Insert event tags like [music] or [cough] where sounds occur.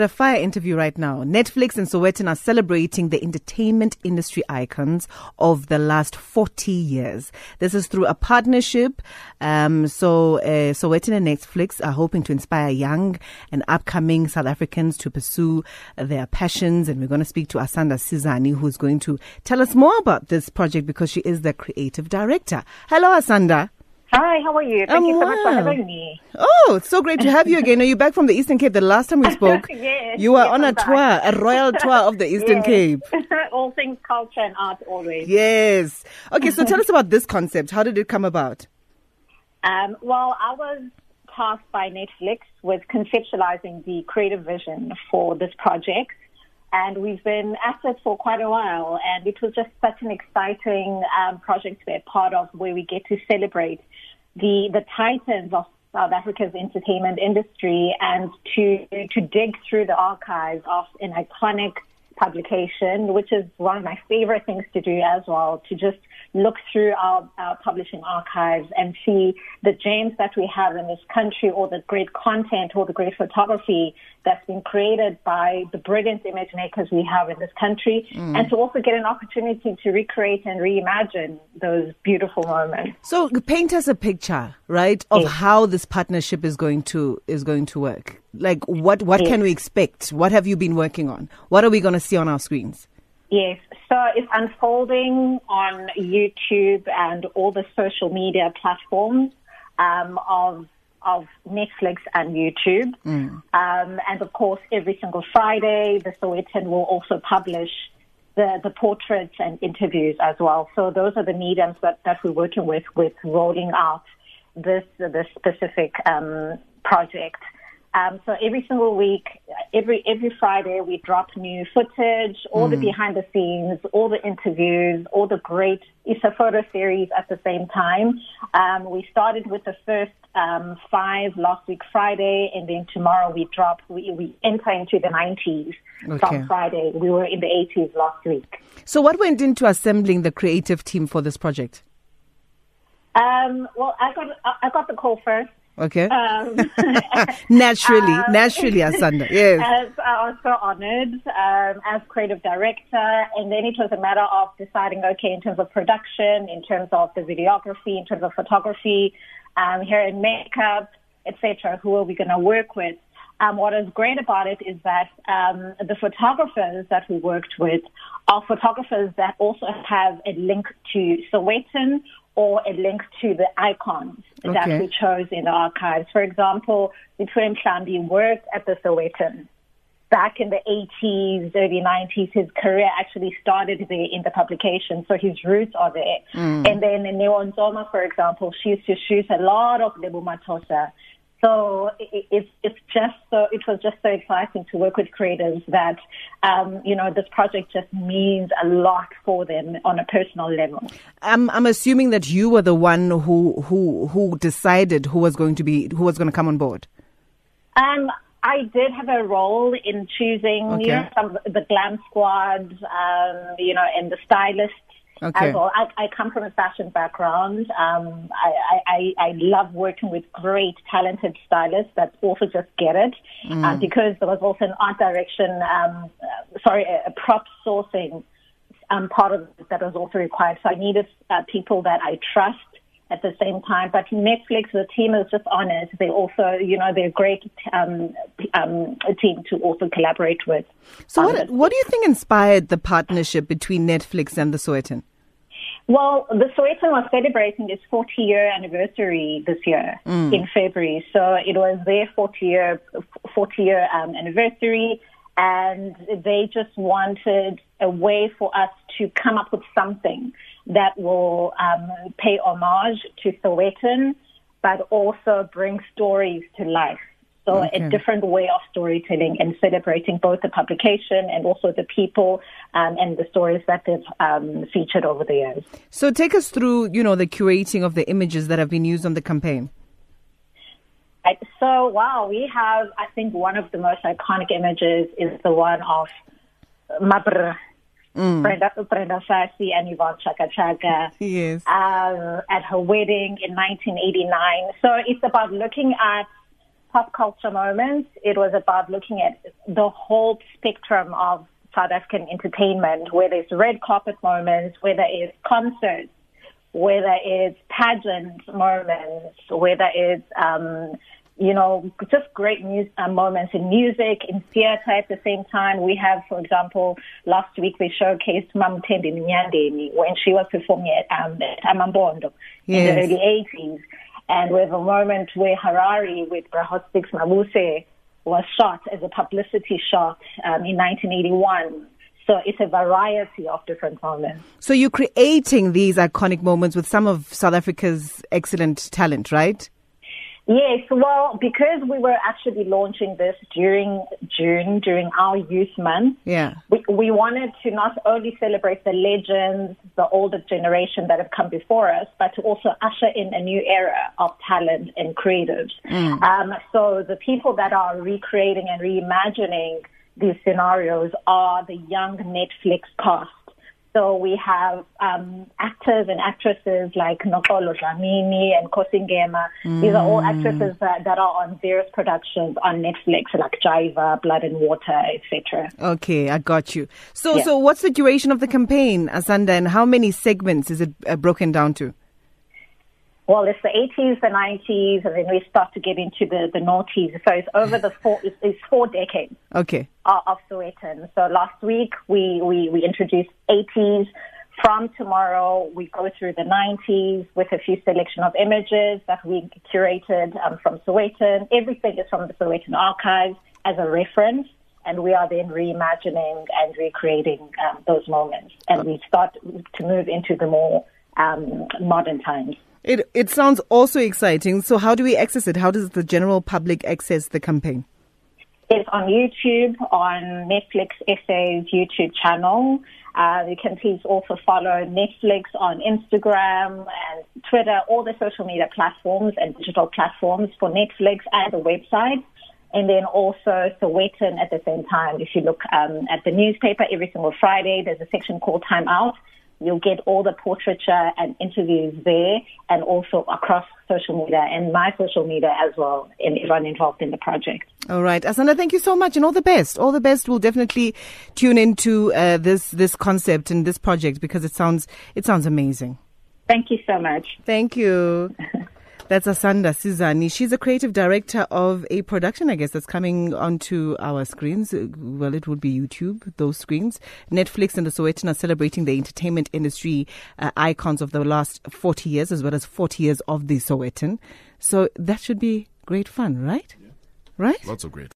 A fire interview right now. Netflix and Sowetan are celebrating the entertainment industry icons of the last 40 years. This is through a partnership. Um, so, uh, Sowetan and Netflix are hoping to inspire young and upcoming South Africans to pursue their passions. And we're going to speak to Asanda Sizani, who's going to tell us more about this project because she is the creative director. Hello, Asanda. Hi, how are you? Thank I'm you so much for having me. Oh, it's so great to have you again. Are you back from the Eastern Cape? The last time we [laughs] spoke, Yes, you were yes, on a I'm back. tour, a royal tour of the [laughs] Eastern Yes. Cape. [laughs] All things culture and art always. Yes. Okay, so tell us about this concept. How did it come about? Um, well, I was tasked by Netflix with conceptualizing the creative vision for this project. And we've been at it for quite a while. And it was just such an exciting um, project to be a part of where we get to celebrate the, the titans of South Africa's entertainment industry and to, to dig through the archives of an iconic publication, which is one of my favorite things to do as well, to just look through our, our publishing archives and see the gems that we have in this country or the great content or the great photography that's been created by the brilliant image makers we have in this country and to also get an opportunity to recreate and reimagine those beautiful moments. So paint us a picture, right, of Yes. how this partnership is going to is going to work. Like what what can we expect? What have you been working on? What are we going to see on our screens? Yes, so it's unfolding on YouTube and all the social media platforms um, of of Netflix and YouTube, um, and of course, every single Friday, the Sowetan will also publish the, the portraits and interviews as well. So those are the mediums that, that we're working with with rolling out this this specific um, project. Um, so every single week, every every Friday, we drop new footage, all the behind the scenes, all the interviews, all the great. It's a photo series at the same time. Um, we started with the first um, five last week Friday, and then tomorrow we drop. We, we enter into the 90s Okay. from Friday. We were in the 80s last week. So what went into assembling the creative team for this project? Um, well, I got I got the call first. Okay. Um, [laughs] naturally, [laughs] um, naturally, Asanda. Yes. [laughs] As I was so honored um, as creative director, and then it was a matter of deciding, okay, in terms of production, in terms of the videography, in terms of photography, um, hair and makeup, etc. Who are we going to work with? Um, what is great about it is that um, the photographers that we worked with are photographers that also have a link to Sowetan or a link to the icons that we chose in the archives. For example, Between Mhlambi worked at the Sowetan back in the 80s, early 90s. His career actually started there in the publication, so his roots are there. And then Neo Ntsoma, for example, she used to shoot a lot of Lebo Mathosa. So it, it's it's just so it was just so exciting to work with creatives that um, you know this project just means a lot for them on a personal level. I'm I'm assuming that you were the one who who who decided who was going to be who was going to come on board. Um, I did have a role in choosing, Okay. you know, some of the glam squad, um, you know, and the stylists Okay. as well. I, I come from a fashion background. Um, I, I, I love working with great, talented stylists that also just get it. Um, because there was also an art direction, um, uh, sorry, a, a prop sourcing um, part of it that was also required. So I needed uh, people that I trust at the same time. But Netflix, the team is just on it. They also, you know, they're a great um, um, team to also collaborate with. So what what do you think inspired the partnership between Netflix and the Sowetan? Well, the Sowetan was celebrating its 40 year anniversary this year in February. So it was their 40 year, 40 year um, anniversary. And they just wanted a way for us to come up with something that will um, pay homage to Sowetan, but also bring stories to life. So Okay. a different way of storytelling and celebrating both the publication and also the people um, and the stories that they've um, featured over the years. So take us through, you know, the curating of the images that have been used on the campaign. Right. So, wow, we have, I think, one of the most iconic images is the one of Mabr, Brenda, Brenda Fassie and Yvonne Chaka Chaka. Yes. um, at her wedding in 1989. So it's about looking at pop culture moments. It was about looking at the whole spectrum of South African entertainment, whether it's red carpet moments, whether it's concerts, whether it's pageant moments, whether it's um, you know, just great music, uh, moments in music, in theater at the same time. We have, for example, last week we showcased Mamtendi Nyandeni when she was performing at, um, at Amampondo yes. in the early 80s. And we have a moment where Harari with Bra Hotstix Mabuse was shot as a publicity shot um, in 1981. So it's a variety of different moments. So you're creating these iconic moments with some of South Africa's excellent talent, right? Yes, well, because we were actually launching this during June, during our youth month, yeah. we, we wanted to not only celebrate the legends, the older generation that have come before us, but to also usher in a new era of talent and creatives. Mm. Um, so the people that are recreating and reimagining these scenarios are the young Netflix cast so we have um, actors and actresses like Noxolo Dlamini and Khosi Ngema. Mm. These are all actresses that, that, are on various productions on Netflix, like Jiva, Blood and Water, etc. Okay, I got you. So, yeah. so what's the duration of the campaign, Asanda, and how many segments is it uh, broken down to? Well, it's the 80s, the 90s, and then we start to get into the, the noughties. So it's over the four, it's, it's four decades. Okay. Of, of Sowetan. So last week we, we, we introduced 80s. From tomorrow, we go through the 90s with a few selection of images that we curated um, from Sowetan. Everything is from the Sowetan archives as a reference and we are then reimagining and recreating um, those moments. And we start to move into the more um, modern times. It it sounds also exciting. So how do we access it? How does the general public access the campaign? It's on YouTube, on Netflix SA's YouTube channel. Uh, you can please also follow Netflix on Instagram and Twitter, all the social media platforms and digital platforms for Netflix and the website. And then also Sowetan at the same time. If you look um, at the newspaper every single Friday, there's a section called Time Out You'll get all the portraiture and interviews there and also across social media and my social media as well and everyone involved in the project. All right. Asanda, thank you so much and all the best. All the best. We'll definitely tune into uh, this this concept and this project because it sounds it sounds amazing. Thank you so much. Thank you. [laughs] That's Asanda Sizani. She's a creative director of a production, I guess, that's coming onto our screens. Well, it would be YouTube, those screens. Netflix and the Sowetan are celebrating the entertainment industry uh, icons of the last 40 years, as well as 40 years of the Sowetan. So that should be great fun, right? Yeah. Right? Lots of great